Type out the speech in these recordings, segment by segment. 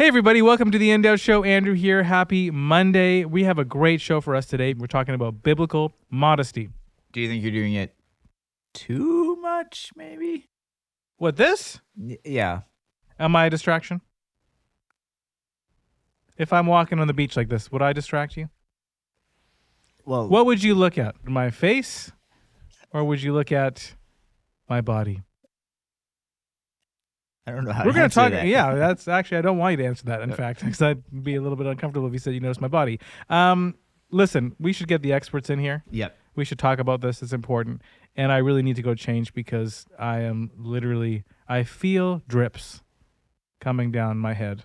Hey, everybody, welcome to the In Doubt Show. Andrew here. Happy Monday. We have a great show for us today. We're talking about biblical modesty. Do you think you're doing it too much, maybe? What, this? Y- yeah. Am I a distraction? If I'm walking on the beach like this, would I distract you? Well, What would you look at? My face? Or would you look at my body? I don't know how We're going to talk. that. Yeah, that's actually, I don't want you to answer that, in fact, because I'd be a little bit uncomfortable if you said you noticed my body. Um, listen, we should get the experts in here. Yep. we should talk about this. It's important. And I really need to go change because I am literally, I feel drips coming down my head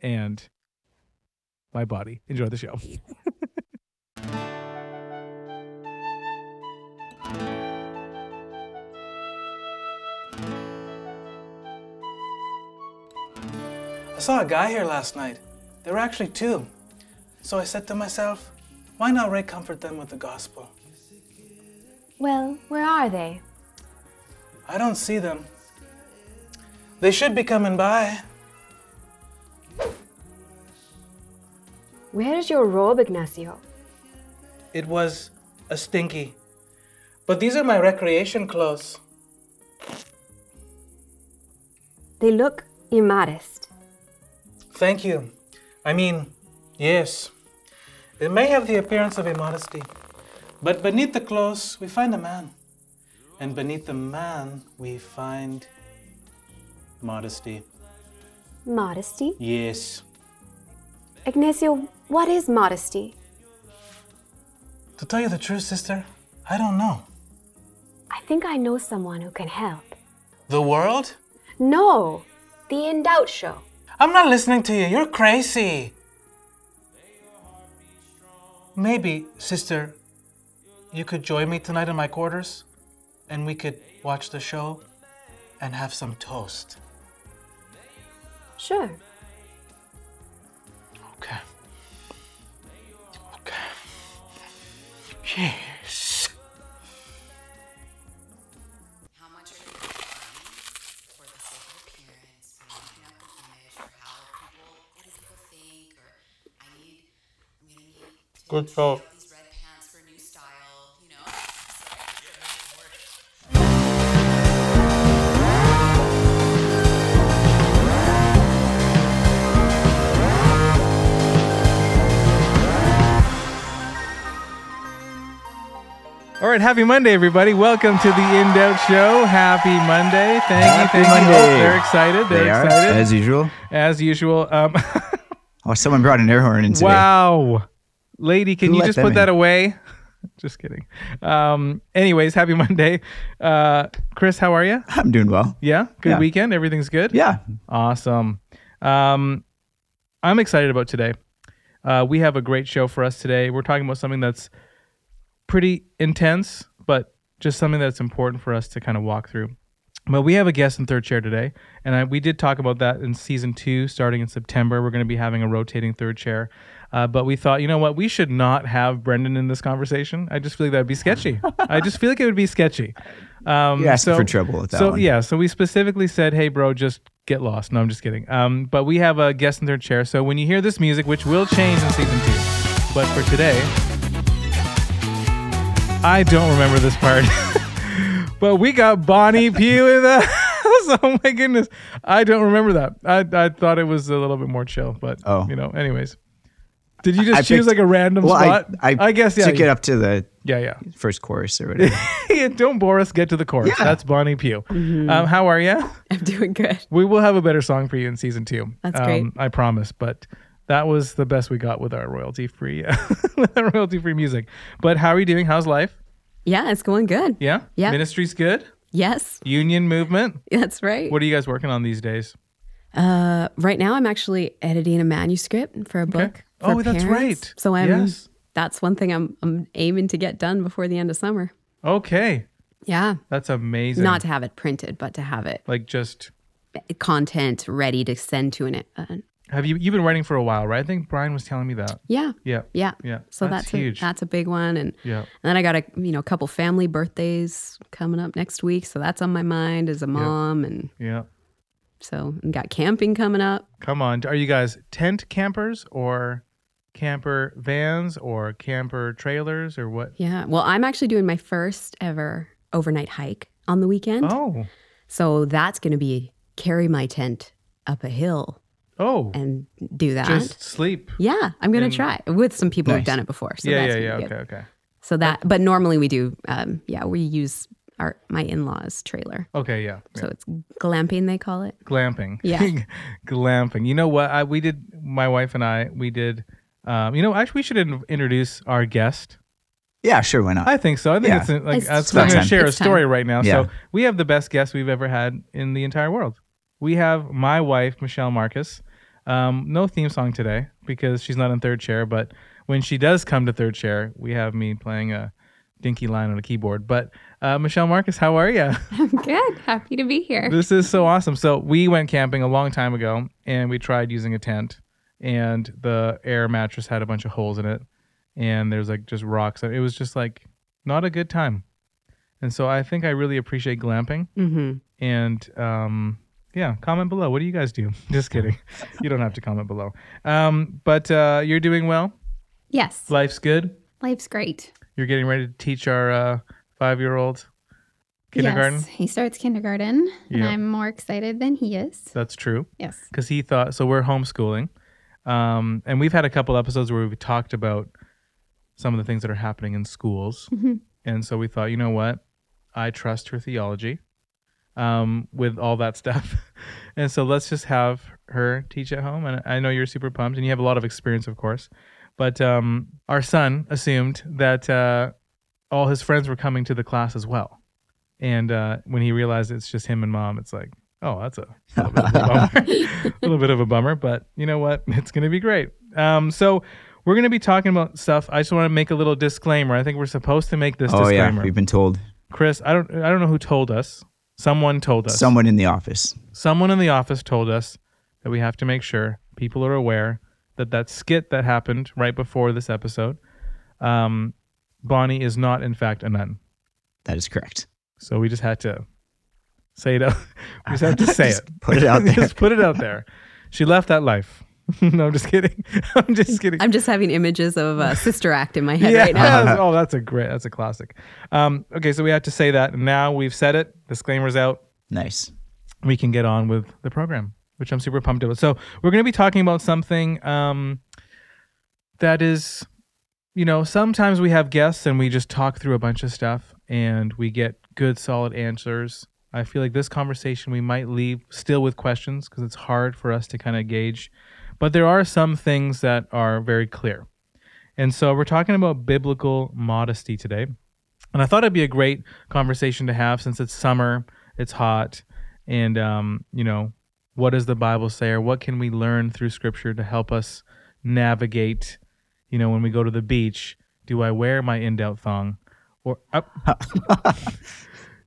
and my body. Enjoy the show. I saw a guy here last night. There were actually two. So I said to myself, why not Ray comfort them with the gospel? Well, where are they? I don't see them. They should be coming by. Where is your robe, Ignacio? It was a stinky. But these are my recreation clothes. They look immodest. Thank you. I mean, yes. It may have the appearance of immodesty. But beneath the clothes, we find a man. And beneath the man, we find modesty. Modesty? Yes. Ignacio, what is modesty? To tell you the truth, sister, I don't know. I think I know someone who can help. The world? No, the In Doubt Show. I'm not listening to you. You're crazy. Maybe, sister, you could join me tonight in my quarters and we could watch the show and have some toast. Sure. Okay. Okay. Yes. You know? All right, happy Monday, everybody. Welcome to the In Doubt Show. Happy Monday. Thank Happy you. Thank you. Oh, Monday. they're excited. They're They are, excited. as usual. As usual. Um, Oh, someone brought an air horn in today. wow. Lady, can Who you just put that away? just kidding. Um, anyways, happy Monday. Uh, Chris, how are you? I'm doing well. Yeah? Good Yeah. weekend? Everything's good? Yeah. Awesome. Um, I'm excited about today. Uh, we have a great show for us today. We're talking about something that's pretty intense, but just something that's important for us to kind of walk through. But we have a guest in third chair today, and I, we did talk about that in season two, starting in September. We're going to be having a rotating third chair. Uh, but we thought, you know what, we should not have Brendan in this conversation. I just feel like that would be sketchy. I just feel like it would be sketchy. Um, You're asking for trouble with that so one. yeah, so we specifically said, "Hey, bro, just get lost." No, I'm just kidding. Um, but we have a guest in third chair, so when you hear this music, which will change in season two, but for today, I don't remember this part. but we got Bonnie Pugh in the house. Oh my goodness, I don't remember that. I I thought it was a little bit more chill, but Oh. you know, anyways. Did you just I choose picked- like a random Well, spot? I, I, guess yeah. took it up to the Yeah, yeah. first chorus or whatever. yeah. Don't bore us. Get to the chorus. Yeah. That's Bonnie Pugh. Mm-hmm. Um, how are you? I'm doing good. We will have a better song for you in season two. That's great. Um, I promise. But that was the best we got with our royalty free, royalty free music. But how are you doing? How's life? Yeah, it's going good. Yeah. Yeah. Ministry's good. Yes, Union movement. that's right. What are you guys working on these days? Uh, right now, I'm actually editing a manuscript for a book. for Oh, that's parents. right. So I'm. Yes. That's one thing I'm I'm aiming to get done before the end of summer. Okay. Yeah, That's amazing. not to have it printed, but to have it like just content ready to send to an. Uh, have you you've been writing for a while, right? I think Brian was telling me that. yeah, Yeah. yeah, Yeah. So That's that's, huge. A, that's a big one, and Yeah. and then I got a you know a couple family birthdays coming up next week, so that's on my mind as a mom, and Yeah. So we got camping coming up. Come on. Are you guys tent campers or camper vans or camper trailers or what? Yeah. Well, I'm actually doing my first ever overnight hike on the weekend. Oh. So that's going to be carry my tent up a hill Oh. and do that. Just sleep. yeah, I'm going to try with some people who've done it before. So yeah, that's yeah, yeah. Okay, okay. So that, but normally we do, um, yeah, we use our my in-laws trailer. Okay, yeah. yeah. So it's glamping, they call it. glamping. Yeah. glamping. You know what? I we did my wife and I we did um you know actually we should in- introduce our guest. Yeah, sure. Why not? I think so. I think Yeah. it's like It's that's, time. I'm going to It's share a It's story time. right now. Yeah. So we have the best guest we've ever had in the entire world. We have my wife Michelle Marcus. Um, no theme song today because she's not in third chair, but when she does come to third chair, we have me playing a dinky line on a keyboard. But uh, Michelle Marcus, how are you? I'm good. Happy to be here. this is so awesome. So we went camping a long time ago, and we tried using a tent, and the air mattress had a bunch of holes in it, and there's like just rocks. It was just like not a good time. And so I think I really appreciate glamping. Mm-hmm. And um, yeah, comment below. What do you guys do? Just kidding. you don't have to comment below. Um, but uh, you're doing well. Yes. Life's good. Life's great. You're getting ready to teach our uh, five-year-old kindergarten. Yes. He starts kindergarten, and Yeah. I'm more excited than he is. That's true. Yes. because he thought so we're homeschooling um, and we've had a couple episodes where we've talked about some of the things that are happening in schools. Mhm. and so we thought you know what? I trust her theology um, with all that stuff. And so let's just have her teach at home. And i know you're super pumped and you have a lot of experience of course. But um, our son assumed that uh, all his friends were coming to the class as well. And uh, when he realized it's just him and mom it's like oh that's a little bit of a bummer a little bit of a bummer, but you know what? It's going to be great. Um, so we're going to be talking about stuff. I just want to make a little disclaimer. I think we're supposed to make this oh yeah, disclaimer. we've been told. Chris, I don't, I don't know who told us. Someone told us. Someone in the office. Someone in the office told us that we have to make sure people are aware that that skit that happened right before this episode, um, Bonnie is not in fact a nun. That is correct. So we just had to say it. Out. we just had to say Just it. put it out there. just put it out there. She left that life. no, I'm just kidding. I'm just kidding. I'm just having images of uh, Sister Act in my head yeah. right now. oh, that's a great. That's a classic. Um, okay, so we have to say that. Now we've said it. Disclaimer's out. Nice. We can get on with the program, which I'm super pumped about. So we're going to be talking about something um, that is, you know, sometimes we have guests and we just talk through a bunch of stuff and we get good, solid answers. I feel like this conversation we might leave still with questions because it's hard for us to kind of gauge. But there are some things that are very clear. And so we're talking about biblical modesty today. And I thought it'd be a great conversation to have since it's summer, it's hot, and um, you know, what does the Bible say or what can we learn through scripture to help us navigate, you know, when we go to the beach, do I wear my in doubt thong? Or uh,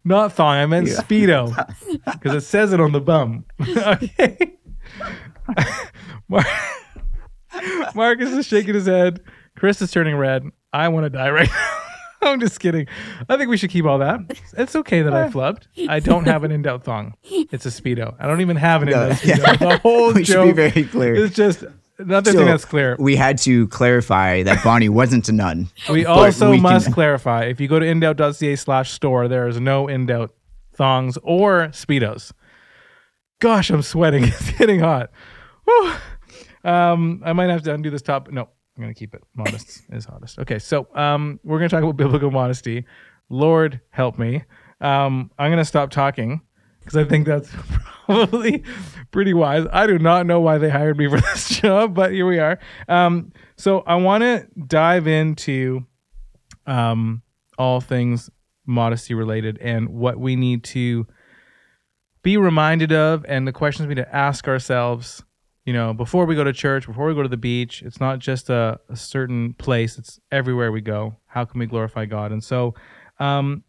not thong, I meant speedo. Because it says it on the bum. okay. Mar- Marcus is shaking his head. Chris is turning red. I want to die right now. I'm just kidding. I think we should keep all that. It's okay that I flubbed. I don't have an in doubt thong. It's a speedo. I don't even have an in doubt Yeah. speedo. The whole We should be very clear. It's just another So, thing that's clear. We had to clarify that Bonnie wasn't a nun. We also we can- must clarify if you go to indoubt.ca slash store, there is no indoubt thongs or speedos. Gosh, I'm sweating. It's getting hot. Whew. Um, I might have to undo this top. No, I'm gonna keep it. Modest is hottest. Okay, so um, we're gonna talk about biblical modesty. Lord help me. Um, I'm gonna stop talking because I think that's probably pretty wise. I do not know why they hired me for this job, but here we are. Um, so I want to dive into um, all things modesty related and what we need to be reminded of and the questions we need to ask ourselves you know before we go to church before we go to the beach it's not just a, a certain place it's everywhere we go how can we glorify god and so um,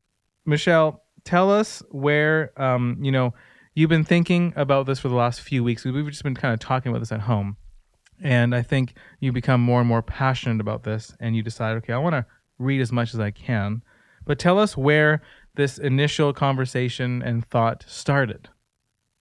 michelle tell us where um, you know you've been thinking about this for the last few weeks we've just been kind of talking about this at home and I think you become more and more passionate about this, and you decide, okay, I want to read as much as I can. But tell us where this initial conversation and thought started.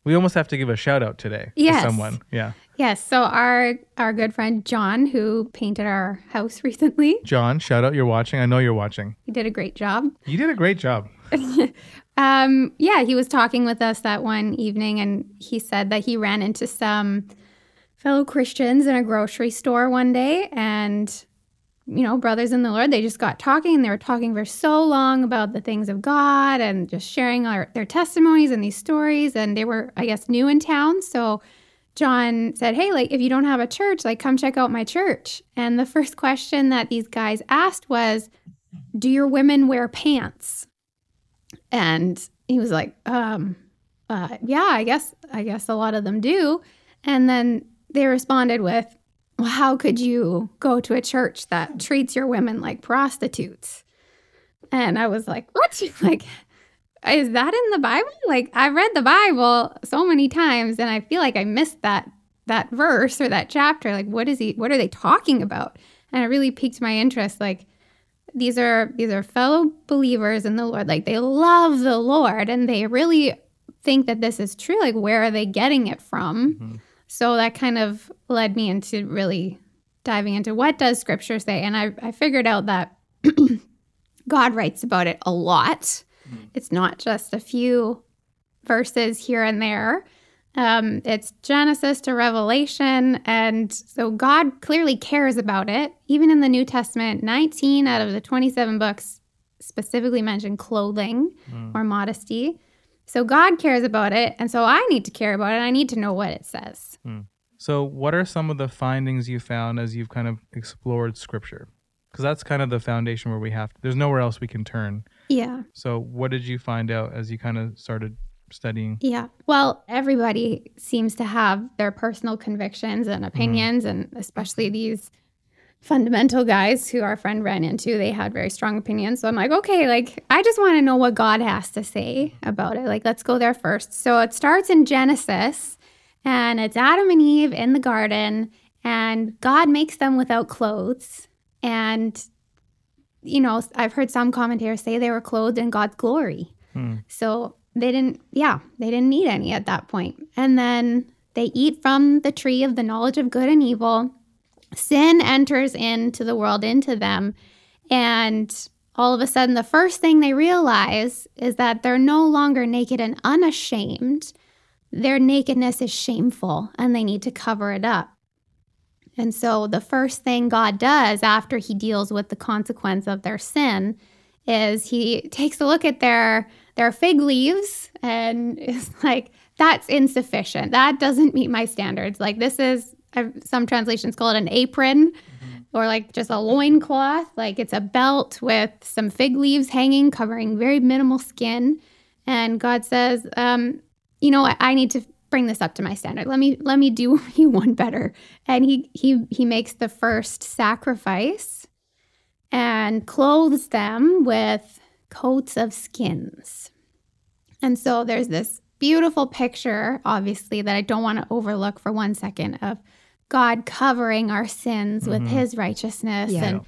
We almost have to give a shout out today Yes. to someone. Yeah. Yes. So our our good friend John, who painted our house recently, John, shout out. You're watching. I know you're watching. he did a great job. You did a great job. Um, yeah, he was talking with us that one evening, and he said that he ran into some fellow Christians in a grocery store one day, and you know, brothers in the Lord, they just got talking, and they were talking for so long about the things of God and just sharing our, their testimonies and these stories, and they were, I guess, new in town, so. John said, Hey, like, if you don't have a church, like, come check out my church. And the first question that these guys asked was, Do your women wear pants? And he was like, um, uh, yeah, I guess, I guess a lot of them do. And then they responded with, well, how could you go to a church that treats your women like prostitutes? And I was like, what? Like, is that in the Bible? Like, I've read the Bible so many times and I feel like I missed that that verse or that chapter. Like, what is he what are they talking about? And it really piqued my interest. Like, these are these are fellow believers in the Lord. Like they love the Lord and they really think that this is true. Like where are they getting it from? Mm-hmm. So that kind of led me into really diving into what does scripture say? And I, I figured out that God writes about it a lot. Mm. It's not just a few verses here and there. Um, it's Genesis to Revelation. And so God clearly cares about it. Even in the New Testament, 19 out of the 27 books specifically mention clothing or modesty. So God cares about it. And so I need to care about it. I need to know what it says. So, what are some of the findings you found as you've kind of explored scripture? Because that's kind of the foundation where we have there's nowhere else we can turn. Yeah. So, what did you find out as you kind of started studying? Yeah. Well, everybody seems to have their personal convictions and mm-hmm. opinions, and especially these fundamental guys who our friend ran into, they had very strong opinions. So I'm like, okay, like, I just want to know what God has to say about it. Like, let's go there first. So it starts in Genesis, and it's Adam and Eve in the garden, and God makes them without clothes. And, you know, I've heard some commentators say they were clothed in God's glory. Hmm. So they didn't, yeah, they didn't need any at that point. And then they eat from the tree of the knowledge of good and evil. Sin enters into the world, into them. And all of a sudden, the first thing they realize is that they're no longer naked and unashamed. Their nakedness is shameful and they need to cover it up. And so, the first thing God does after he deals with the consequence of their sin is he takes a look at their their fig leaves and it's like that's insufficient. That doesn't meet my standards. Like this is some translations call it an apron or like just a loincloth like it's a belt with some fig leaves hanging covering very minimal skin. And god says um, you know what i need to bring this up to my standard. Let me let me do you one better. And he he he makes the first sacrifice and clothes them with coats of skins. And so there's this beautiful picture, obviously, that I don't want to overlook for one second of God covering our sins with mm-hmm. his righteousness. Yeah. And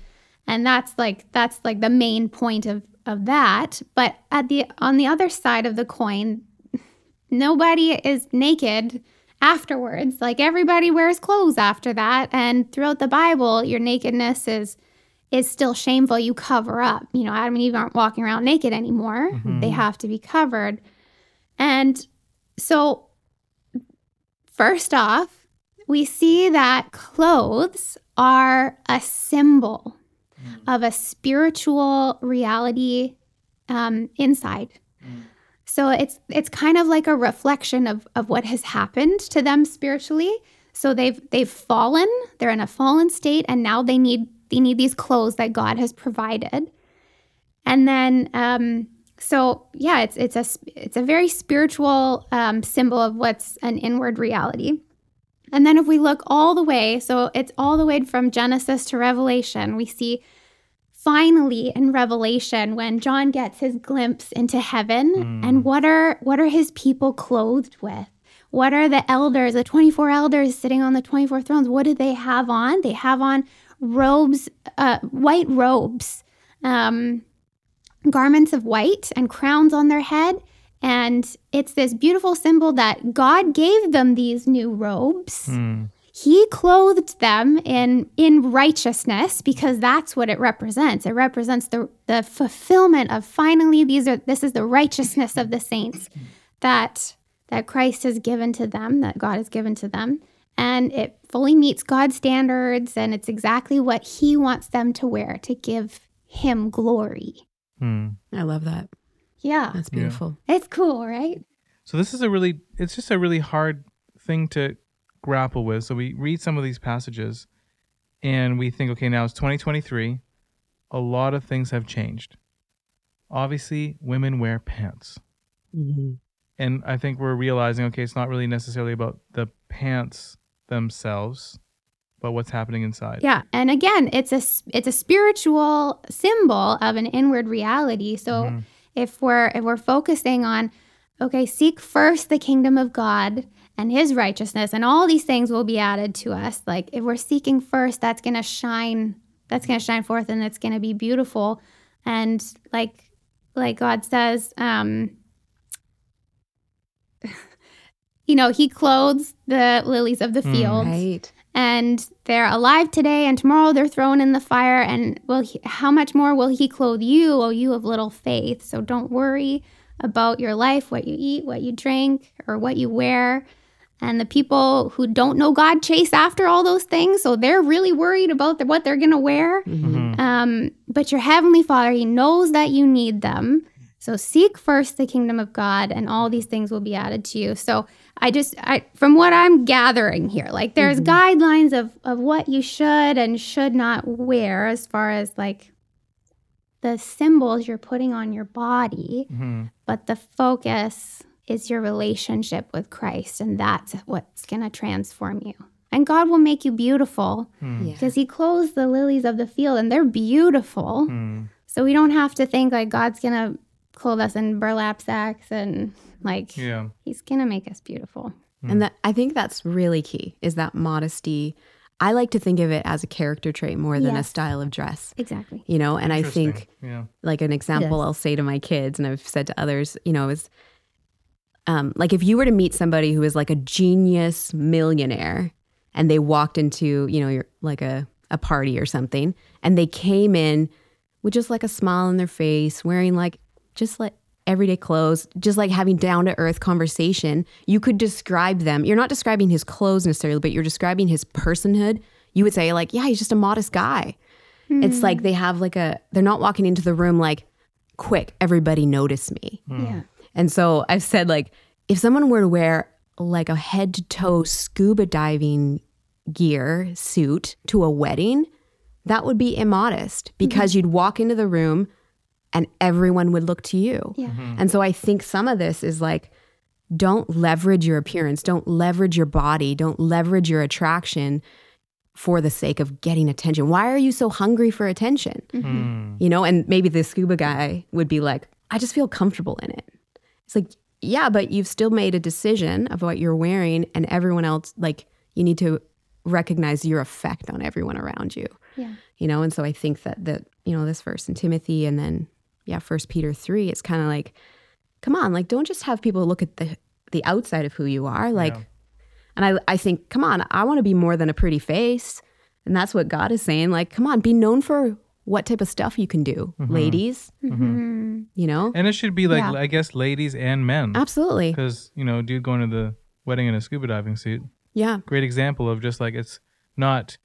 and that's like that's like the main point of of that. But at the on the other side of the coin, nobody is naked afterwards. Like everybody wears clothes after that. And throughout the Bible, your nakedness is is still shameful. You cover up. You know, Adam and Eve aren't walking around naked anymore. Mm-hmm. They have to be covered. And so first off, we see that clothes are a symbol mm. of a spiritual reality um, inside. Mm. So it's it's kind of like a reflection of of what has happened to them spiritually. So they've they've fallen, they're in a fallen state, and now they need they need these clothes that God has provided. And then um, so yeah, it's it's a it's a very spiritual um, symbol of what's an inward reality. And then if we look all the way, so it's all the way from Genesis to Revelation, we see finally in Revelation when John gets his glimpse into heaven and what are what are his people clothed with? What are the elders, the 24 elders sitting on the 24 thrones? What do they have on? They have on robes, uh, white robes, um, garments of white and crowns on their head. And it's this beautiful symbol that God gave them these new robes. Hmm. He clothed them in in righteousness because that's what it represents. It represents the the fulfillment of finally these are this is the righteousness of the saints that that Christ has given to them, that God has given to them. And it fully meets God's standards and it's exactly what he wants them to wear to give him glory. Hmm. I love that. Yeah. That's beautiful. It's cool, right? So this is a really it's just a really hard thing to grapple with. So we read some of these passages and we think, okay, now it's 2023. A lot of things have changed. Obviously, women wear pants. Mhm. And I think we're realizing, okay, it's not really necessarily about the pants themselves, but what's happening inside. Yeah, and again, it's a it's a spiritual symbol of an inward reality. So Mhm. if we're if we're focusing on okay, seek first the kingdom of God and his righteousness and all these things will be added to us. Like if we're seeking first, that's going to shine that's going to shine forth and it's going to be beautiful and like like God says um you know, he clothes the lilies of the Mm. field. Right. and they're alive today and tomorrow they're thrown in the fire. And will he, how much more will he clothe you o you of little faith? So don't worry about your life what you eat what you drink or what you wear. And the people who don't know god chase after all those things so they're really worried about the, what they're going to wear. Mhm. um, but your heavenly father he knows that you need them. So seek first the kingdom of god and all these things will be added to you. So i just I, from what i'm gathering here like there's guidelines of of what you should and should not wear as far as like the symbols you're putting on your body Mhm. but the focus is your relationship with christ and that's what's going to transform you and god will make you beautiful. Yeah. because he clothes the lilies of the field and they're beautiful Hmm. so we don't have to think like God's gonna clothe us in burlap sacks and like Yeah. He's gonna make us beautiful. And that I think that's really key is that modesty. I like to think of it as a character trait more than a style of dress. Exactly. You know, and I think yeah. like an example Yes. I'll say to my kids and I've said to others, you know, is um, like if you were to meet somebody who is like a genius millionaire and they walked into, you know, your like a, a party or something and they came in with just like a smile on their face, wearing like just like everyday clothes, just like having down to earth conversation, you could describe them. You're not describing his clothes necessarily, but you're describing his personhood. You would say, like, yeah, he's just a modest guy. It's like hmm. they have like a, they're not walking into the room like, quick, everybody notice me. Hmm. Yeah. And so I've said, like, if someone were to wear like a head to toe scuba diving gear suit to a wedding, that would be immodest because mm-hmm. you'd walk into the room and everyone would look to you. Yeah. And so I think some of this is like, don't leverage your appearance, don't leverage your body, don't leverage your attraction for the sake of getting attention. Why are you so hungry for attention? Hmm. You know, and maybe the scuba guy would be like, I just feel comfortable in it. It's like, yeah, but you've still made a decision of what you're wearing, and everyone else, like, you need to recognize your effect on everyone around you. Yeah. You know, and so I think that that you know this verse in Timothy, and then yeah, First Peter three, it's kind of like, come on, like, don't just have people look at the the outside of who you are, like, Yeah. and I I think, come on, I want to be more than a pretty face, and that's what God is saying. Like, come on, be known for what type of stuff you can do, ladies. Mhm. You know, And it should be like Yeah. I guess ladies and men. absolutely, Because, you know, dude going to the wedding in a scuba diving suit. yeah, Great example of just like it's not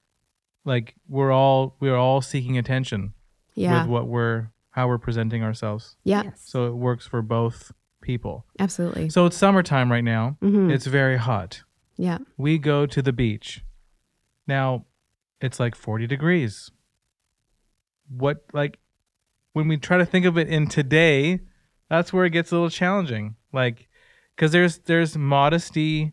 like we're all we're all seeking attention yeah, with what we're how we're presenting ourselves. yeah, Yes. So it works for both people. absolutely, So it's summertime right now. Mhm. It's very hot. yeah, We go to the beach. Now, it's like 40 degrees. What like when we try to think of it in today, that's where it gets a little challenging. Like cuz there's there's modesty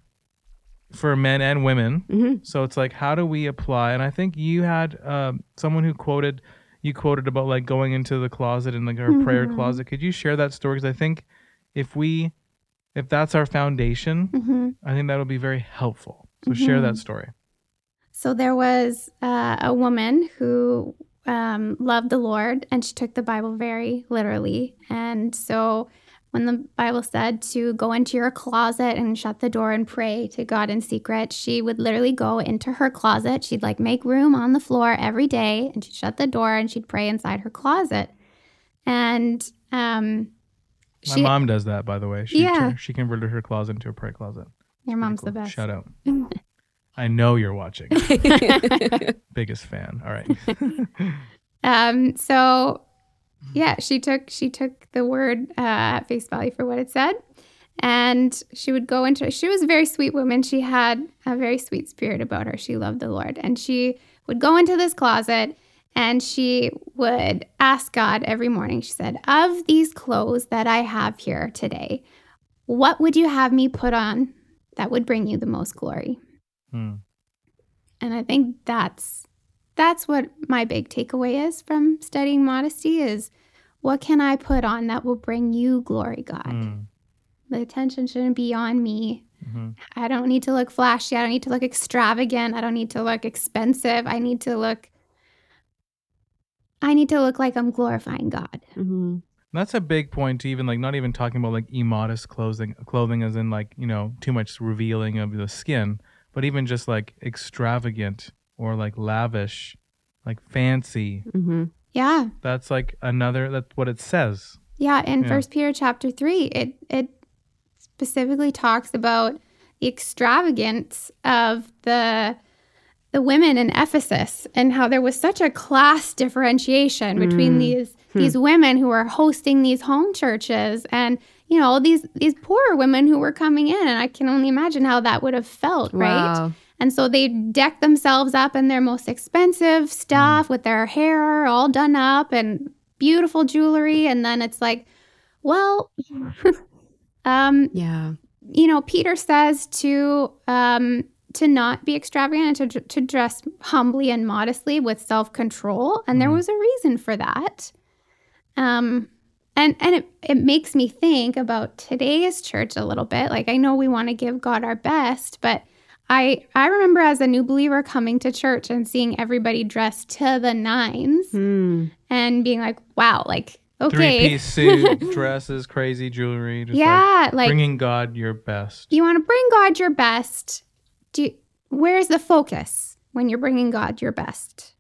for men and women. hmm So it's like how do we apply? And I think you had um, someone who quoted you quoted about like going into the closet and like our prayer closet. Could you share that story cuz I think if we if that's our foundation, Mhm. I think that'll be very helpful. So share that story. So there was uh, a woman who um, loved the Lord and she took the Bible very literally. And so when the Bible said to go into your closet and shut the door and pray to God in secret, she would literally go into her closet. She'd like make room on the floor every day and she'd shut the door and she'd pray inside her closet. And um, My she, mom does that, by the way. She Yeah. tur- she converted her closet into a prayer closet. your mom's Pretty the best. Shout out. I know you're watching. Biggest fan. All right. Um, so yeah, she took she took the word uh, at face value for what it said, and she would go into. She was a very sweet woman. She had a very sweet spirit about her. She loved the Lord, and she would go into this closet and she would ask God every morning. She said, "Of these clothes that I have here today, what would you have me put on that would bring you the most glory?" Hmm. And I think that's that's what my big takeaway is from studying modesty is what can I put on that will bring you glory, God? Hmm. The attention shouldn't be on me. Mhm. I don't need to look flashy. I don't need to look extravagant. I don't need to look expensive. I need to look I need to look like I'm glorifying God. Mhm. That's a big point to even like not even talking about like immodest clothing clothing as in like, you know, too much revealing of the skin, but even just like extravagant or like lavish, like fancy. Mhm. Yeah. That's like another that's what it says. Yeah, in Yeah. First Peter chapter three, it it specifically talks about the extravagance of the the women in Ephesus and how there was such a class differentiation between Mm. these these women who were hosting these home churches and you know these these poorer women who were coming in and I can only imagine how that would have felt, right? And so they deck themselves up in their most expensive stuff with their hair all done up and beautiful jewelry. And then it's like, well, um, Yeah. you know, Peter says to um, to not be extravagant and to, to dress humbly and modestly with self control, and there Mhm. was a reason for that. Um, and and it it makes me think about today's church a little bit. Like I know we want to give God our best, but I I remember as a new believer coming to church and seeing everybody dressed to the nines Hmm. and being like, wow, like Three okay, piece suit, dresses, crazy jewelry, just like yeah, like bringing God your best. you want to bring God your best. Do you, where's the focus when you're bringing God your best?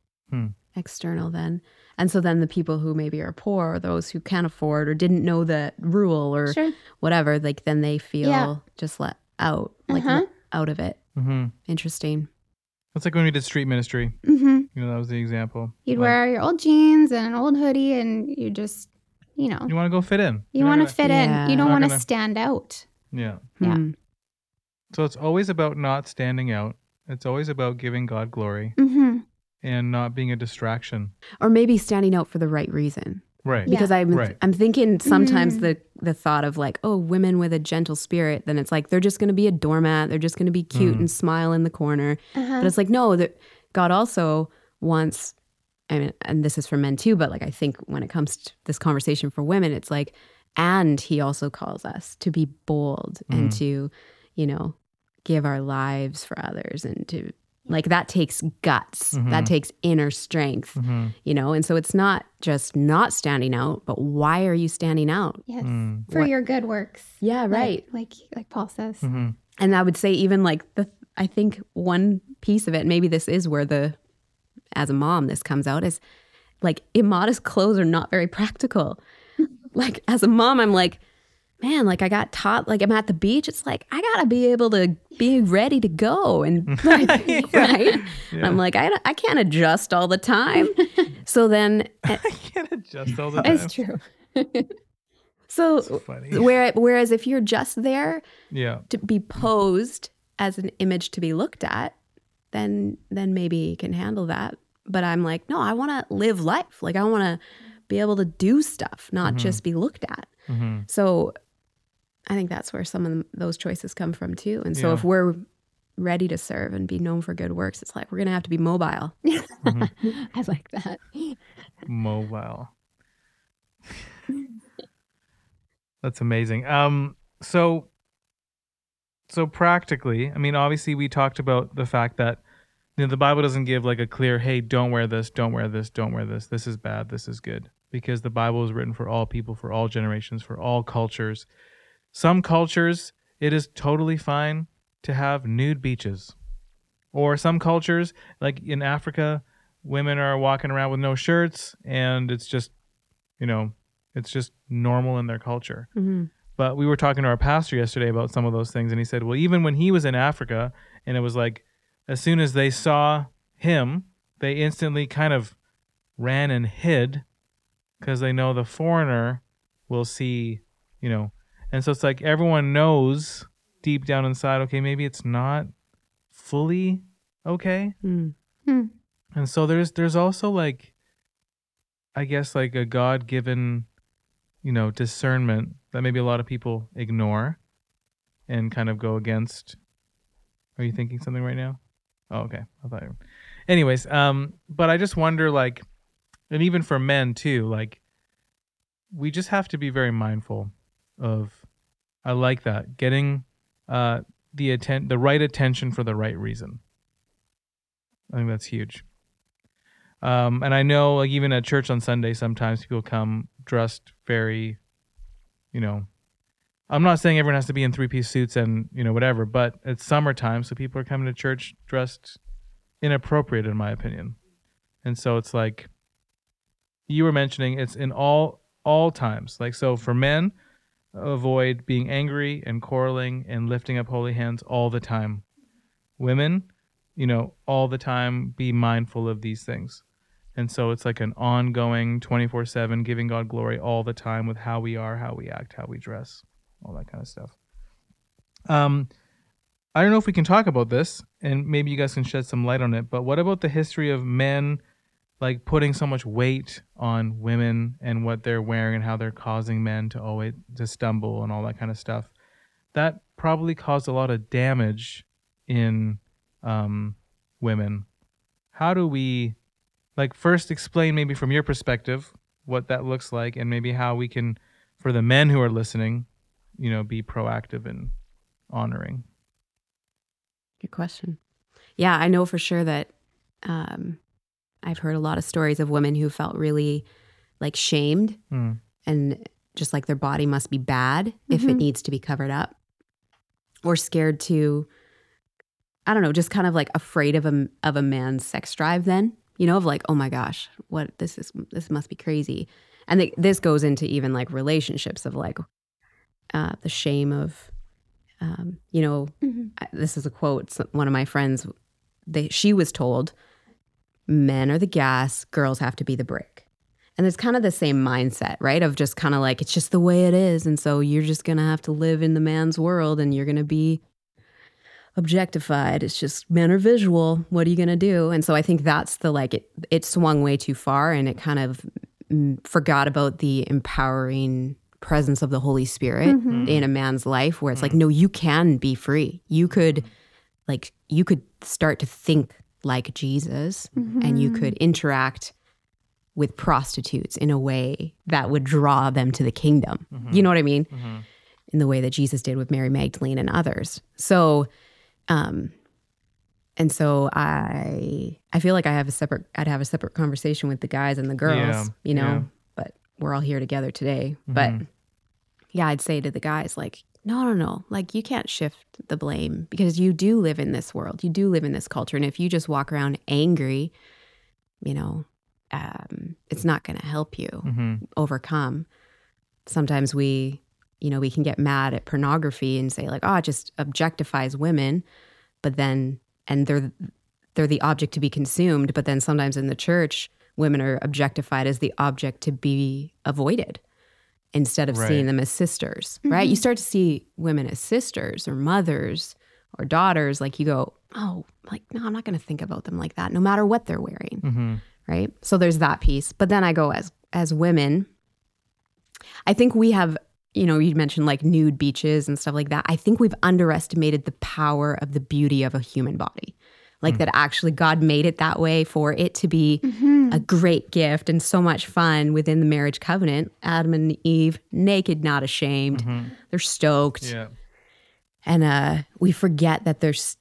External then. And so then the people who maybe are poor or those who can't afford or didn't know the rule or Sure. whatever, like then they feel Yeah. just let out, like Uh-huh. out of it. Hmm Interesting. That's like when we did street ministry. Mm-hmm. You know, that was the example. You'd Like, wear your old jeans and an old hoodie, and you just, you know, You want to go fit in. you want to fit Yeah. in. You don't want to stand out. Yeah. Yeah. Hmm. So it's always about not standing out. It's always about giving God glory hmm and not being a distraction. Or maybe standing out for the right reason. Right. Yeah. Because I'm Right. I'm thinking sometimes Mhm. the the thought of like, oh, women with a gentle spirit, then it's like they're just gonna be a doormat, they're just gonna be cute Mm. and smile in the corner. Uh-huh. But it's like, no, that God also wants I mean, and this is for men too, but like I think when it comes to this conversation for women, it's like, and he also calls us to be bold and Mm. to, you know, give our lives for others and to like that takes guts. That Mhm. takes inner strength, hmm you know? And so it's not just not standing out, but why are you standing out? yes, Mm. for What- your good works. Yeah, Like, like like Paul says. hmm And I would say even like the I think one piece of it, maybe this is where the as a mom this comes out is like immodest clothes are not very practical. like as a mom, I'm like, man, like I got taught like I'm at the beach. It's like I gotta be able to be ready to go and like, right. And I'm like I I can't adjust all the time. so then I can't adjust all the time. It's true. so funny. where whereas if you're just there Yeah. to be posed as an image to be looked at, then then maybe you can handle that. But I'm like, no, I want to live life. Like I want to be able to do stuff, not Mhm. just be looked at. hmm So I think that's where some of those choices come from too. And so Yeah. if we're ready to serve and be known for good works, it's like we're gonna have to be mobile. I like that. Mobile. That's amazing. Um. So. So practically, I mean, obviously, we talked about the fact that you know the Bible doesn't give like a clear, "Hey, don't wear this, don't wear this, don't wear this. This is bad. This is good." because the Bible is written for all people, for all generations, for all cultures. Some cultures, it is totally fine to have nude beaches. Or some cultures, like in Africa, women are walking around with no shirts and it's just, you know, it's just normal in their culture. Mhm. But we were talking to our pastor yesterday about some of those things, and he said, well, even when he was in Africa, and it was like, as soon as they saw him, they instantly kind of ran and hid because they know the foreigner will see, you know. And so it's like everyone knows deep down inside, okay, maybe it's not fully okay. Mm. And so there's there's also like I guess like a God given, you know, discernment that maybe a lot of people ignore and kind of go against. Are you thinking something right now? Oh, okay. I thought you Anyways, um, but I just wonder like and even for men too, like we just have to be very mindful of I like that. Getting uh the atten- the right attention for the right reason. I think that's huge. Um, and I know, like even at church on Sunday, sometimes people come dressed very, you know, I'm not saying everyone has to be in three piece suits and you know whatever, but it's summertime, so people are coming to church dressed inappropriate, in my opinion. And so it's like you were mentioning, it's in all all times. Like so, for men, avoid being angry and quarreling and lifting up holy hands all the time. Women, you know, all the time be mindful of these things. And so it's like an ongoing 24 7 giving God glory all the time with how we are, how we act, how we dress, all that kind of stuff. Um, I don't know if we can talk about this and maybe you guys can shed some light on it, but what about the history of men like putting so much weight on women and what they're wearing and how they're causing men to always to stumble and all that kind of stuff? That probably caused a lot of damage in um, women. How do we like first explain maybe from your perspective what that looks like and maybe how we can for the men who are listening you know be proactive and honoring Good question. Yeah, I know for sure that um, I've heard a lot of stories of women who felt really like shamed Hmm. and just like their body must be bad if it Mhm. needs to be covered up or scared to I don't know, just kind of like afraid of a of a man's sex drive then, you know, of like, oh my gosh, what this is this must be crazy. And th- this goes into even like relationships of like uh, the shame of um, you know, Mhm. I- this is a quote one of my friends they she was told men are the gas girls have to be the brick. And it's kind of the same mindset right? Of just kind of like it's just the way it is. And so you're just gonna have to live in the man's world and you're gonna be objectified. It's just men are visual. What are you gonna do? And so i think that's the like it it swung way too far and it kind of mm, forgot about the empowering presence of the holy spirit Mhm. in a man's life where it's like no you can be free. You could like you could start to think like jesus and you could interact with prostitutes in a way that would draw them to the kingdom. You know what i mean? In the way that jesus did with mary magdalene and others. So um and so i i feel like i have a separate i'd have a separate conversation with the guys and the girls Yeah, you know yeah. but we're all here together today. But Mhm. yeah, I'd say to the guys, like, no, no, no. Like, you can't shift the blame because you do live in this world. You do live in this culture. And if you just walk around angry, you know, um, it's not going to help you hmm overcome. Sometimes we, you know, we can get mad at pornography and say, like, oh, it just objectifies women. But then, and they're, they're the object to be consumed. But then sometimes in the church, women are objectified as the object to be avoided instead of Right. seeing them as sisters, right? You start to see women as sisters or mothers or daughters. Like you go, oh, like, no, I'm not going to think about them like that, no matter what they're wearing hmm right so there's that piece but then i go as as women i think we have you know you mentioned like nude beaches and stuff like that i think we've underestimated the power of the beauty of a human body like that actually god made it that way for it to be a great gift and so much fun within the marriage covenant adam and eve naked not ashamed they're stoked yeah and uh, we forget that there's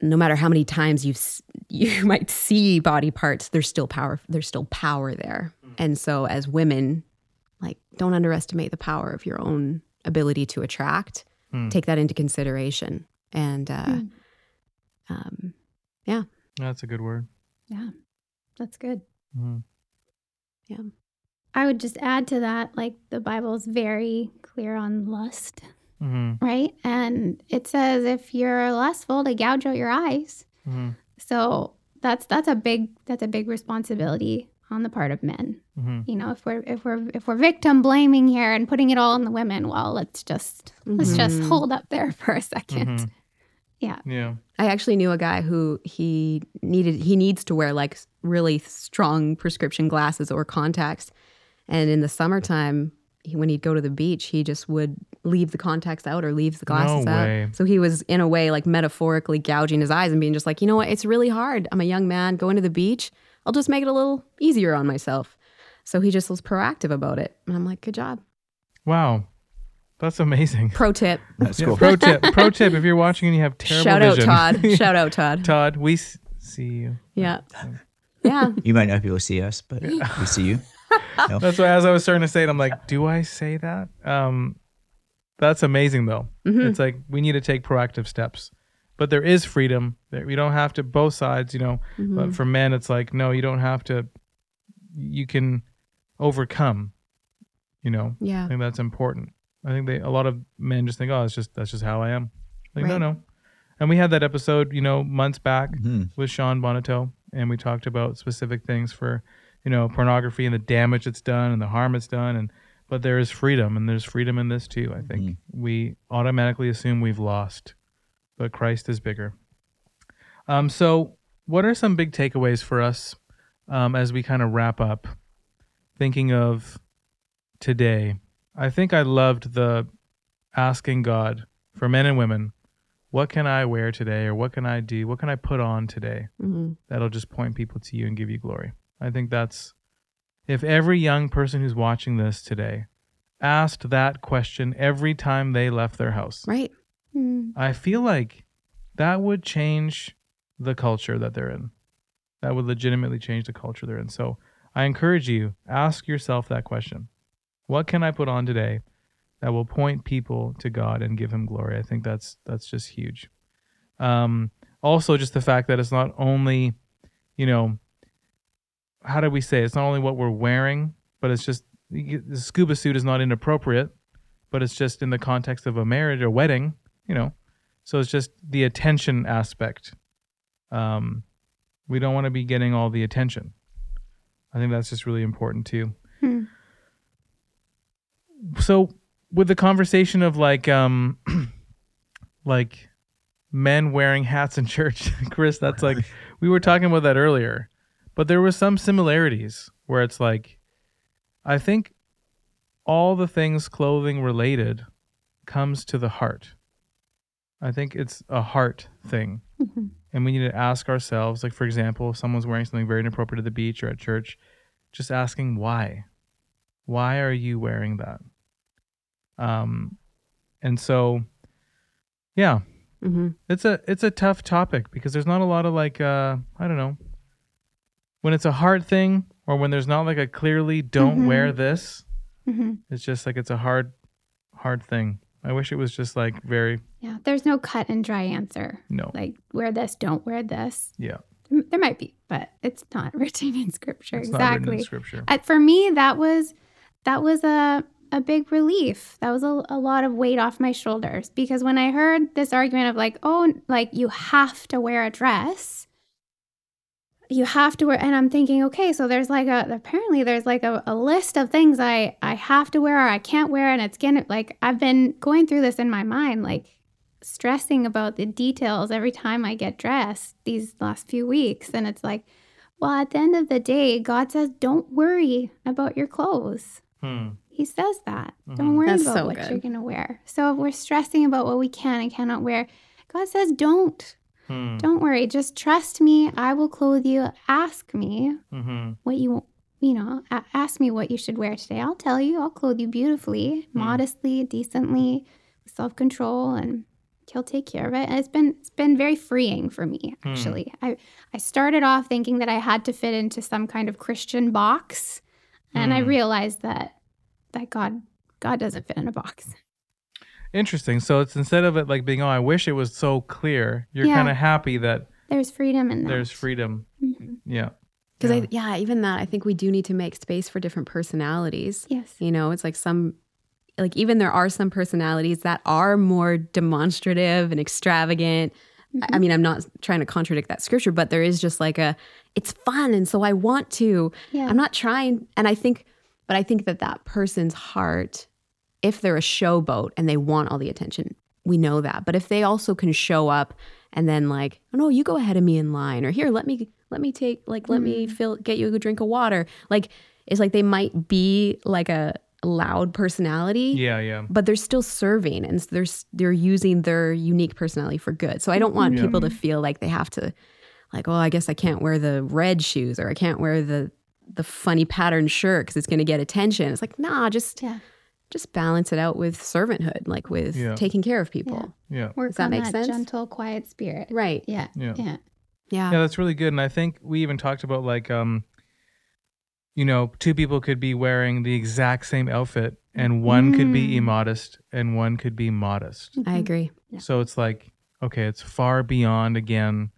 no matter how many times you you might see body parts, there's still power. There's still power there. And so, as women, like, don't underestimate the power of your own ability to attract. Hmm. Take that into consideration. And, uh, Hmm. Um, That's a good word. Yeah, that's good. Mhm. I would just add to that, like the Bible is very clear on lust, Mhm. right? And it says if you're lustful to gouge out your eyes. Mhm. So that's that's a big that's a big responsibility on the part of men. Mhm. You know, if we're if we're if we're victim blaming here and putting it all on the women, well, let's just let's just Mhm. hold up there for a 2nd Mhm. Yeah. Yeah. I actually knew a guy who he needed he needs to wear like really strong prescription glasses or contacts. And in the summertime, he, when he'd go to the beach, he just would leave the contacts out or leave the glasses No out. So he was in a way like metaphorically gouging his eyes and being just like, you know what, it's really hard. I'm a young man going to the beach. I'll just make it a little easier on myself. So he just was proactive about it. And I'm like, good job. Wow. That's amazing. Pro tip. That's cool. Pro tip. Pro tip. If you're watching and you have terrible Shout out Todd. Shout out Todd. Todd, we s- see you. Yeah. Yeah. You might not be able to see us, but we see you. No. That's why as I was starting to say it, I'm like, do I say that? Um, that's amazing though. Mhm. It's like we need to take proactive steps, but there is freedom. There, we don't have to both sides, you know. Mhm. But for men, it's like no, you don't have to. You can overcome. You know, Yeah. I think that's important. I think they a lot of men just think, oh, it's just that's just how I am. Like no, Right. no. And we had that episode, you know, months back Mhm. with Sean Bonato, and we talked about specific things for, you know, pornography and the damage it's done and the harm it's done, and but there is freedom, and there's freedom in this too. I think we automatically assume we've lost, but Christ is bigger. Um, so what are some big takeaways for us um, as we kind of wrap up? Thinking of today, I think I loved the asking God for men and women, what can I wear today, or what can I do, what can I put on today Mhm. that'll just point people to you and give you glory. I think that's if every young person who's watching this today asked that question every time they left their house, Right. Mm. I feel like that would change the culture that they're in. That would legitimately change the culture they're in. So I encourage you, ask yourself that question. What can I put on today that will point people to God and give him glory? I think that's that's just huge. Um, also just the fact that it's not only, you know, how do we say it's not only what we're wearing, but it's just the scuba suit is not inappropriate, but it's just in the context of a marriage or wedding, you know. So it's just the attention aspect. Um, we don't want to be getting all the attention. I think that's just really important too. So with the conversation of like um like men wearing hats in church, Chris, that's like we were talking about that earlier. But there were some similarities where it's like I think all the things clothing related comes to the heart. I think it's a heart thing. Mhm. And we need to ask ourselves, like, for example, if someone's wearing something very inappropriate at the beach or at church, just asking why. Why are you wearing that? Um, and so, yeah, Mm-hmm. it's a it's a tough topic because there's not a lot of like uh I don't know when it's a hard thing or when there's not like a clearly don't Mhm. wear this. hmm It's just like it's a hard hard thing. I wish it was just like very Yeah. There's no cut and dry answer. no. Like wear this, don't wear this. Yeah, There might be, but it's not written in scripture. it's written in exactly. scripture. For me, that was that was a a big relief. That was a, a lot of weight off my shoulders because when I heard this argument of like, oh, like you have to wear a dress, you have to wear, and I'm thinking, okay, so there's like a apparently there's like a, a list of things I I have to wear or I can't wear, and it's gonna like I've been going through this in my mind, like stressing about the details every time I get dressed these last few weeks, and it's like. Well, at the end of the day, God says, don't worry about your clothes. Hmm. He says that. Mhm. Don't worry That's about so what good. you're going to wear. So if we're stressing about what we can and cannot wear, God says, don't. Hmm. Don't worry. Just trust me. I will clothe you. Ask me Mm-hmm. what you, you know, ask me what you should wear today. I'll tell you. I'll clothe you beautifully, Hmm. modestly, decently, with self control, and He'll take care of it. And it's been it's been very freeing for me. Hmm. Actually, I I started off thinking that I had to fit into some kind of Christian box. And I Hmm. realized that that God God doesn't fit in a box. Interesting. So it's instead of it like being, oh, I wish it was so clear. You're Yeah. kind of happy that There's freedom in that. there's freedom. Mhm. Yeah. Because Yeah. I yeah, even that I think we do need to make space for different personalities. Yes. You know, it's like some like even there are some personalities that are more demonstrative and extravagant. I- I mm-hmm. mean, I'm not trying to contradict that scripture, but there is just like a it's fun and so I want to. Yeah. I'm not trying and I think but I think that that person's heart if they're a showboat and they want all the attention, we know that. But if they also can show up and then like, oh no, you go ahead of me in line, or here, let me let me take like let me mm. fill get you a drink of water. Like it's like they might be like a loud personality, Yeah. Yeah. but they're still serving and they're they're using their unique personality for good. So I don't want Yeah. people to feel like they have to like, oh, I guess I can't wear the red shoes or I can't wear the the funny pattern shirt because it's going to get attention. It's like, nah, just Yeah. just balance it out with servanthood, like with Yeah. taking care of people. Yeah. Work that on make that sense? gentle, quiet spirit. Right. Yeah. Yeah. Yeah. Yeah. Yeah, that's really good. And I think we even talked about like um you know, two people could be wearing the exact same outfit and one could be Mm. immodest and one could be modest. I agree. Yeah. So it's like, okay, it's far beyond again.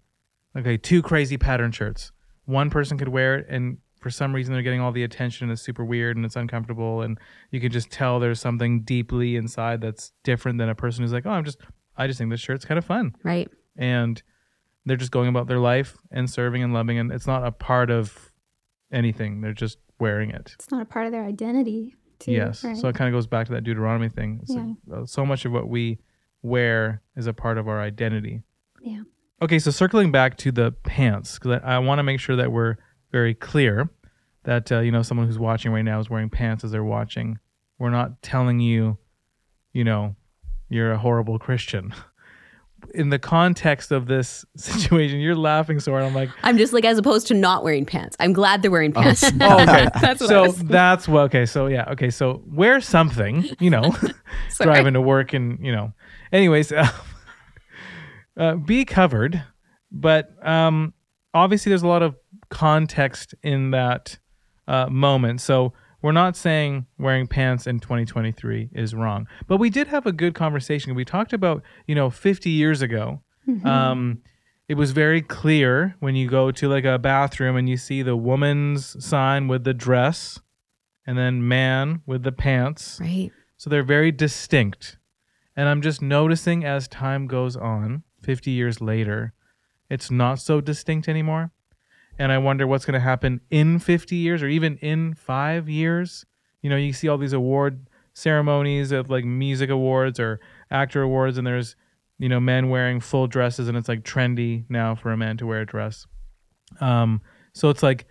Okay, two crazy pattern shirts. One person could wear it and for some reason they're getting all the attention and it's super weird and it's uncomfortable and you can just tell there's something deeply inside that's different than a person who's like, "Oh, I'm just I just think this shirt's kind of fun." Right. and they're just going about their life and serving and loving and it's not a part of anything. They're just wearing it. It's not a part of their identity. Too, yes. Right? so it kind of goes back to that deuteronomy thing. It's like, uh, so much of what we wear is a part of our identity. Yeah. okay so circling back to the pants because i, I want to make sure that we're very clear that uh, you know someone who's watching right now is wearing pants as they're watching. We're not telling you you know you're a horrible christian in the context of this situation you're laughing so hard i'm like I'm just like as opposed to not wearing pants. I'm glad they're wearing pants. oh, okay That's what so was- that's what okay so yeah okay so wear something you know Sorry. driving to work and you know anyways uh, uh, be covered but um obviously there's a lot of context in that uh, moment so we're not saying wearing pants in 2023 is wrong but we did have a good conversation we talked about you know 50 years ago um it was very clear when you go to like a bathroom and you see the woman's sign with the dress and then man with the pants right. so they're very distinct. And I'm just noticing as time goes on, 50 years later, it's not so distinct anymore. And I wonder what's going to happen in 50 years or even in five years. You know, you see all these award ceremonies of like music awards or actor awards, and there's, you know, men wearing full dresses, and it's like trendy now for a man to wear a dress. Um, so it's like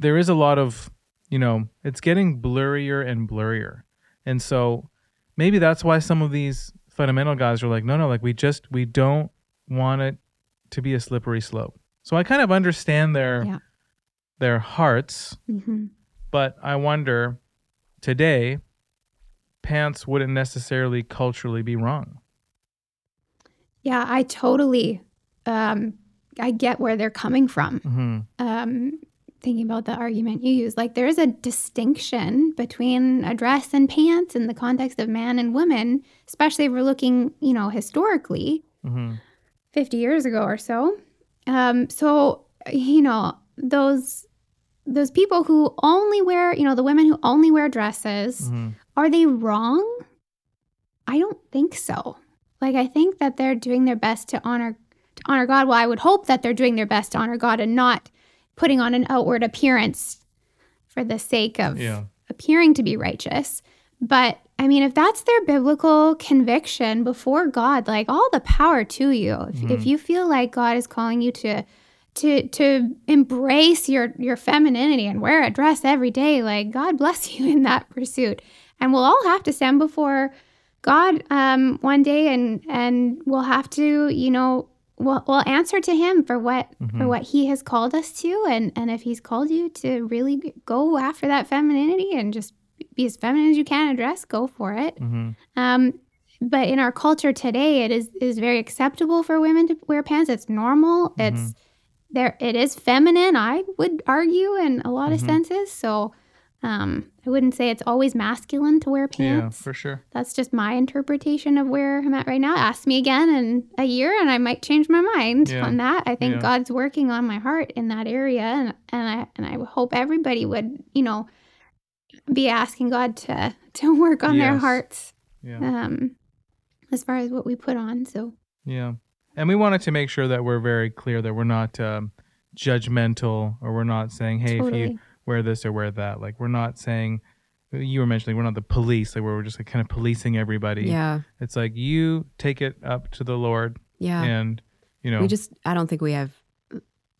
there is a lot of, you know, it's getting blurrier and blurrier. And so maybe that's why some of these fundamental guys are like, no, no, like we just we don't want it to be a slippery slope. So I kind of understand their Yeah. their hearts, Mhm. but I wonder today pants wouldn't necessarily culturally be wrong. Yeah, I totally um I get where they're coming from. Mm-hmm. Um thinking about the argument you use. Like there is a distinction between a dress and pants in the context of man and woman, especially if we're looking, you know, historically. Mm-hmm. 50 years ago or so. Um, so, you know, those those people who only wear, you know, the women who only wear dresses, Mm-hmm. are they wrong? I don't think so. Like I think that they're doing their best to honor to honor God. Well, I would hope that they're doing their best to honor God and not putting on an outward appearance for the sake of Yeah. appearing to be righteous. But I mean, if that's their biblical conviction before God, like all the power to you. If, if you feel like God is calling you to to to embrace your your femininity and wear a dress every day, like God bless you in that pursuit. And we'll all have to stand before God um, one day, and and we'll have to, you know, we'll, we'll answer to Him for what for what He has called us to, and and if He's called you to really go after that femininity and just be as feminine as you can in dress, go for it. Mm-hmm. Um, but in our culture today, it is is very acceptable for women to wear pants. It's normal. It's there. It is feminine. I would argue in a lot of senses. So, Um, I wouldn't say it's always masculine to wear pants. Yeah, for sure. That's just my interpretation of where I'm at right now. Ask me again in a year and I might change my mind Yeah. on that. I think Yeah. God's working on my heart in that area and and I and I hope everybody would, you know, be asking God to to work on their hearts Yeah. um as far as what we put on. So Yeah. And we wanted to make sure that we're very clear that we're not um, judgmental or we're not saying, hey, if you wear this or wear that. Like, we're not saying, you were mentioning, we're not the police, like, we're just like kind of policing everybody. Yeah. It's like you take it up to the Lord Yeah. and, you know, We just, I don't think we have,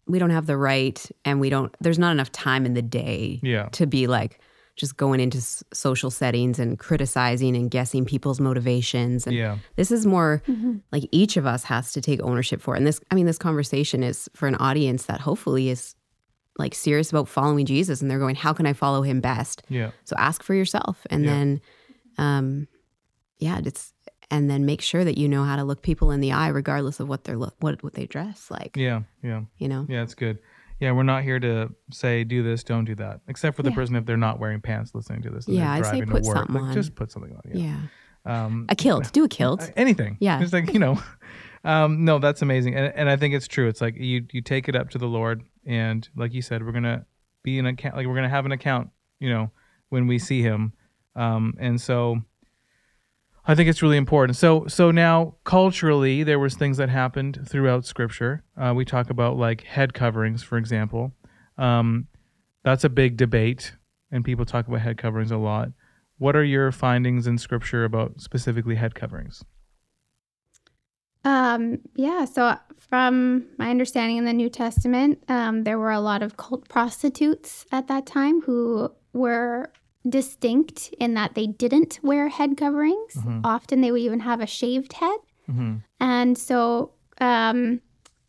we don't have the right and we don't, there's not enough time in the day yeah. to be like just going into s- social settings and criticizing and guessing people's motivations. And Yeah. this is more Mhm. like each of us has to take ownership for it. And this, I mean, this conversation is for an audience that hopefully is like serious about following Jesus and they're going, how can I follow him best? Yeah. So ask for yourself and Yeah. then, um, yeah, it's, and then make sure that you know how to look people in the eye, regardless of what they're look, what, what they dress like, Yeah. Yeah. you know? Yeah. It's good. Yeah. We're not here to say, do this, don't do that, except for the Yeah. person if they're not wearing pants listening to this. Yeah, I'd say put work. something like, on. Just put something on. Yeah. Yeah. Um, A kilt, do a kilt. Anything Yeah. it's like you know um no that's amazing and, and i think it's true it's like you you take it up to the lord and like you said we're gonna be an account like we're gonna have an account you know when we see him um and so i think it's really important. So so now culturally there was things that happened throughout scripture. Uh, we talk about like head coverings for example. Um that's a big debate and people talk about head coverings a lot. What are your findings in scripture about specifically head coverings? Um, yeah, so from my understanding in the New Testament, um, there were a lot of cult prostitutes at that time who were distinct in that they didn't wear head coverings. Mhm. Often they would even have a shaved head. mm-hmm. And so um,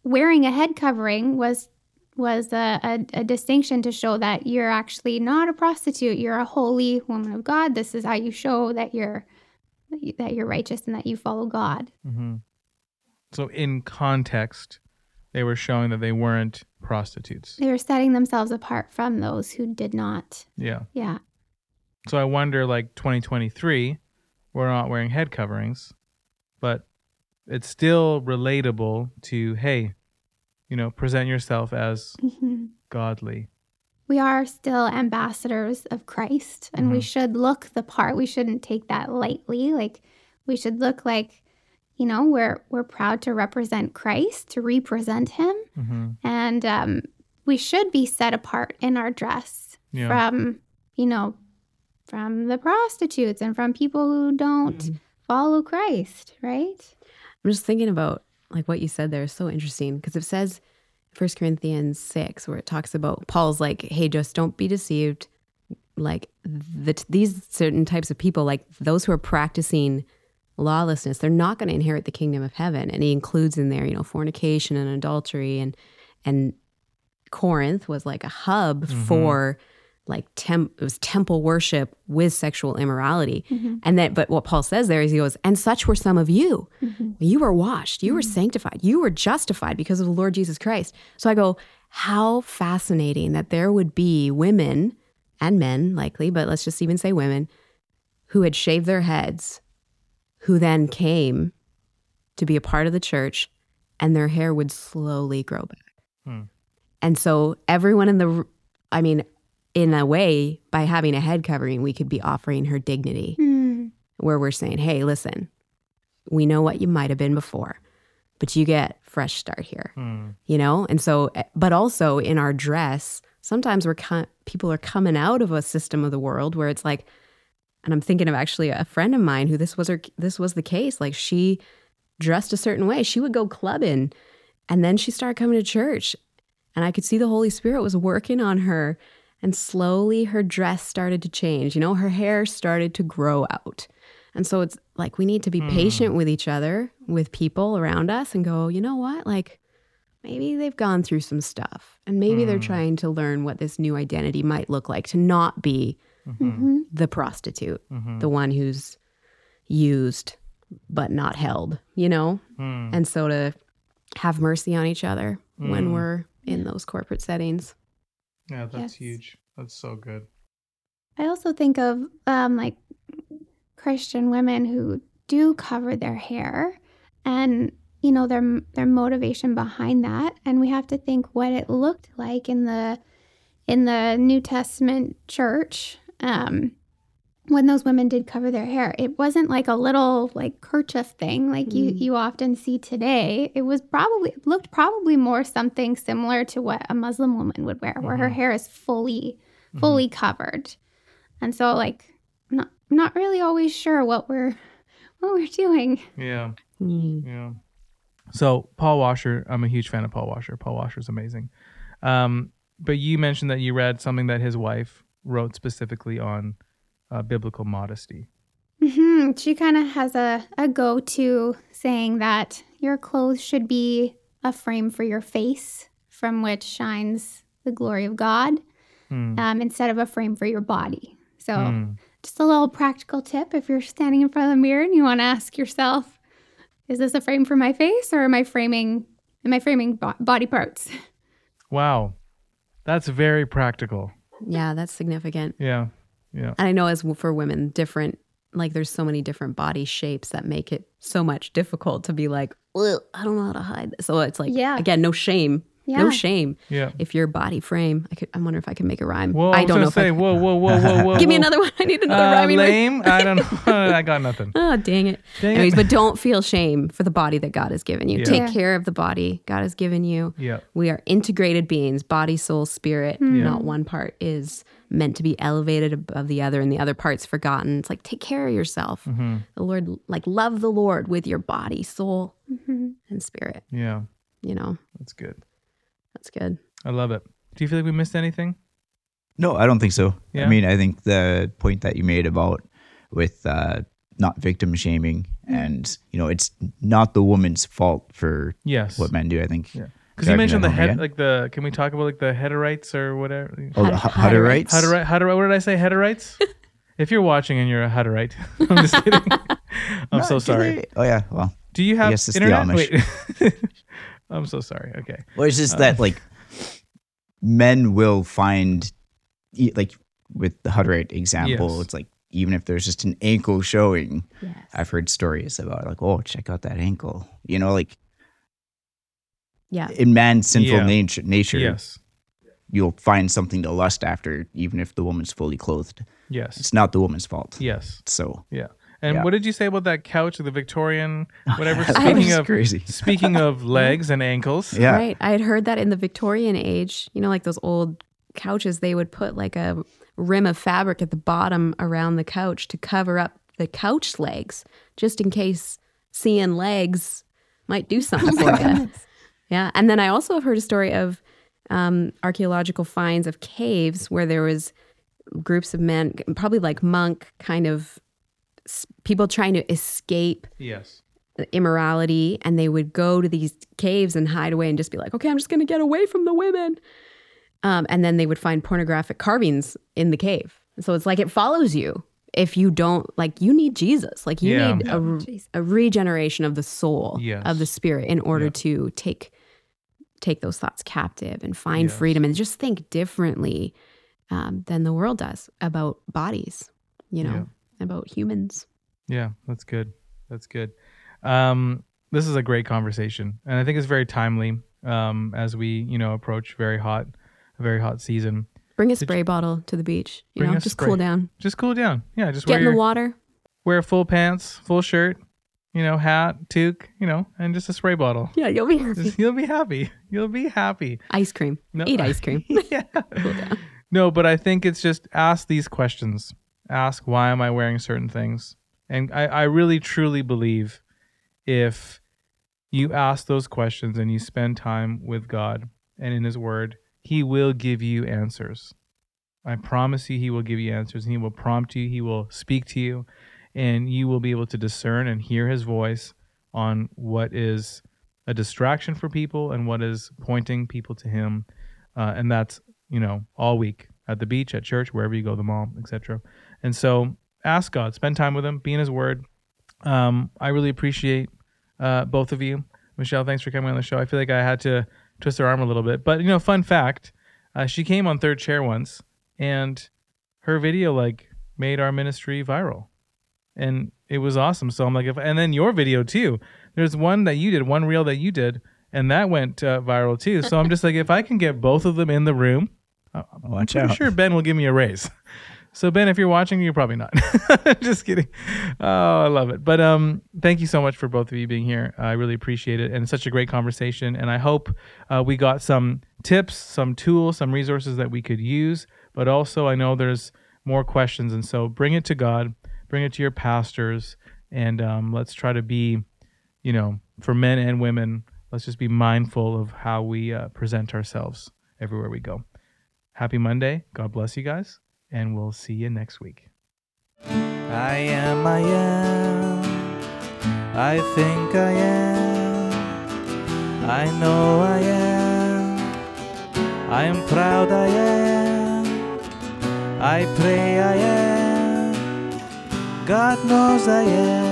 wearing a head covering was was a, a, a distinction to show that you're actually not a prostitute. You're a holy woman of God. This is how you show that you're that you- that you're righteous and that you follow God. hmm So in context, they were showing that they weren't prostitutes. They were setting themselves apart from those who did not. Yeah. Yeah. So I wonder, like 2023, we're not wearing head coverings, but it's still relatable to hey, you know, present yourself as Mhm. godly. We are still ambassadors of Christ and we Mhm. should look the part. We shouldn't take that lightly. Like we should look like, you know, we're we're proud to represent Christ, to represent him. hmm And um, we should be set apart in our dress Yeah. from, you know, from the prostitutes and from people who don't Mm-hmm. follow Christ, right? I'm just thinking about like what you said there is so interesting because it says 1 Corinthians 6 where it talks about Paul's like, hey, just don't be deceived. Like the, these certain types of people, like those who are practicing lawlessness, they're not going to inherit the kingdom of heaven. And he includes in there, you know, fornication and adultery and and Corinth was like a hub Mhm. for like temp it was temple worship with sexual immorality. And then but what Paul says there is he goes, and such were some of you. You were washed, you were sanctified, you were justified because of the Lord Jesus Christ. So I go, how fascinating that there would be women and men likely, but let's just even say women who had shaved their heads who then came to be a part of the church and their hair would slowly grow back. Hmm. And so everyone in the I mean in a way by having a head covering we could be offering her dignity Hmm. where we're saying, "Hey, listen. We know what you might have been before, but you get fresh start here." Hmm. You know? And so eh, but also in our dress, sometimes we're co- people are coming out of a system of the world where it's like and I'm thinking of actually a friend of mine who this was her this was the case. Like she dressed a certain way. She would go clubbing and then she started coming to church. And I could see the Holy Spirit was working on her. And slowly her dress started to change. You know, her hair started to grow out. And so it's like we need to be patient with each other, with people around us, and go, you know what? Like maybe they've gone through some stuff. And maybe they're trying to learn what this new identity might look like to not be Mhm. the prostitute, Mhm. the one who's used but not held, you know? Hmm. And so to have mercy on each other when Mm. we're in those corporate settings. Yeah, that's Yes. huge. That's so good. I also think of um, like Christian women who do cover their hair and you know their their motivation behind that and we have to think what it looked like in the in the New Testament church um, when those women did cover their hair it wasn't like a little like kerchief thing like you Mm. you often see today it was probably it looked probably more something similar to what a Muslim woman would wear where her Mhm. hair is fully fully covered and so like I'm not I'm not really always sure what we're what we're doing Yeah. Mm. Yeah. So Paul Washer, I'm a huge fan of Paul Washer. Paul Washer's amazing. Um, but you mentioned that you read something that his wife wrote specifically on uh, biblical modesty. hmm She kind of has a, a go to saying that your clothes should be a frame for your face from which shines the glory of God Hmm. um, instead of a frame for your body. So, Hmm. just a little practical tip if you're standing in front of the mirror and you want to ask yourself, is this a frame for my face or am I framing am I framing bo- body parts? Wow, that's very practical. Yeah, that's significant. Yeah. Yeah. And I know as for women, different like there's so many different body shapes that make it so much difficult to be like, well, I don't know how to hide this. So it's like, Yeah. again, no shame, Yeah. no shame. Yeah. If your body frame, I could, I wonder if I can make a rhyme. Whoa, I was don't gonna know if say, I. whoa, whoa, whoa, whoa, whoa. Give me another one. I need another Uh, rhyming word. lame. I don't know. I got nothing. Oh, dang it. Dang it. Anyways, but don't feel shame for the body that God has given you. Yeah. Take Yeah. care of the body God has given you. Yeah. We are integrated beings, body, soul, spirit. Yeah. Not one part is meant to be elevated above the other and the other part's forgotten. It's like take care of yourself. hmm The Lord, like love the Lord with your body, soul, Mhm. and spirit. Yeah. You know, That's good. that's good. I love it. Do you feel like we missed anything? No, I don't think so. Yeah? I mean, I think the point that you made about with uh, not victim shaming and you know it's not the woman's fault for Yes. what men do. I think. Yeah. Because you mentioned the head, again? like the. Can we talk about like the headerites or whatever? Oh, the Hud- Hu- Hutterites. Hutterite, Hutterite, what did I say? Headerites? if you're watching and you're a Hutterite, I'm just kidding. I'm No, so sorry. they- Oh yeah. Well, Do you have guess it's the internet? Amish. Wait. I'm so sorry. Okay. well, it's just Uh. that like men will find like with the Hutterite example, Yes. it's like even if there's just an ankle showing, Yes. I've heard stories about like, oh, check out that ankle. You know, like Yeah. in man's sinful Yeah. nature, nature, Yes. you'll find something to lust after, even if the woman's fully clothed. Yes. It's not the woman's fault. Yes. So Yeah. And Yeah. what did you say about that couch, the Victorian, whatever? That Speaking was of crazy. speaking of legs and ankles. Yeah. Right. I had heard that in the Victorian age, you know, like those old couches, they would put like a rim of fabric at the bottom around the couch to cover up the couch legs, just in case seeing legs might do something for you. Yeah. And then I also have heard a story of um, archaeological finds of caves where there was groups of men, probably like monk kind of s- people trying to escape Yes. immorality and they would go to these caves and hide away and just be like, okay, I'm just going to get away from the women. Um, and then they would find pornographic carvings in the cave. So it's like it follows you if you don't, like, you need Jesus. Like, you Yeah. need a, a regeneration of the soul, Yes. of the spirit in order Yeah. to take take those thoughts captive and find Yes. freedom and just think differently um, than the world does about bodies, you know, about humans. Yeah, that's good. That's good. Um, this is a great conversation, and I think it's very timely um, as we, you know, approach very hot, a very hot season. Bring a Did spray bottle to the beach, you know, just spray. cool down. Just cool down. Yeah, just Get in the water. wear full pants, full shirt, you know, hat, toque, you know, and just a spray bottle. Yeah, you'll be happy. Just- you'll be happy. You'll be happy. Ice cream. No. Eat ice cream. yeah. No, but I think it's just ask these questions. Ask why am I wearing certain things? And I, I really truly believe if you ask those questions and you spend time with God and in His Word, He will give you answers. I promise you, He will give you answers and He will prompt you, He will speak to you, and you will be able to discern and hear His voice on what is a distraction for people and what is pointing people to Him. Uh, and that's you know, all week at the beach, at church, wherever you go, the mall, etc. And so ask God, spend time with Him, be in His Word. Um, I really appreciate uh, both of you. Michelle, thanks for coming on the show. I feel like I had to twist her arm a little bit. But, you know, fun fact uh, she came on third chair once, and her video like made our ministry viral, and it was awesome. So I'm like, if and then your video too. There's one that you did, one reel that you did, and that went uh, viral too. So I'm just like, if I can get both of them in the room, uh, I'm Watch pretty out. sure Ben will give me a raise. So Ben, if you're watching, you're probably not. Just kidding. Oh, I love it. But um, thank you so much for both of you being here. I really appreciate it, and it's such a great conversation. And I hope uh, we got some tips, some tools, some resources that we could use. But also, I know there's more questions, and so bring it to God, bring it to your pastors, and um, let's try to be, you know, for men and women, let's just be mindful of how we uh, present ourselves everywhere we go. Happy Monday. God bless you guys and we'll see you next week. I am, I am. I think I am. I know I am. I am proud I am. I pray I am. God knows I am.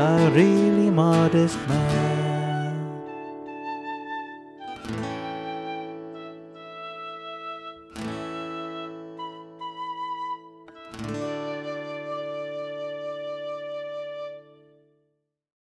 A really modest man.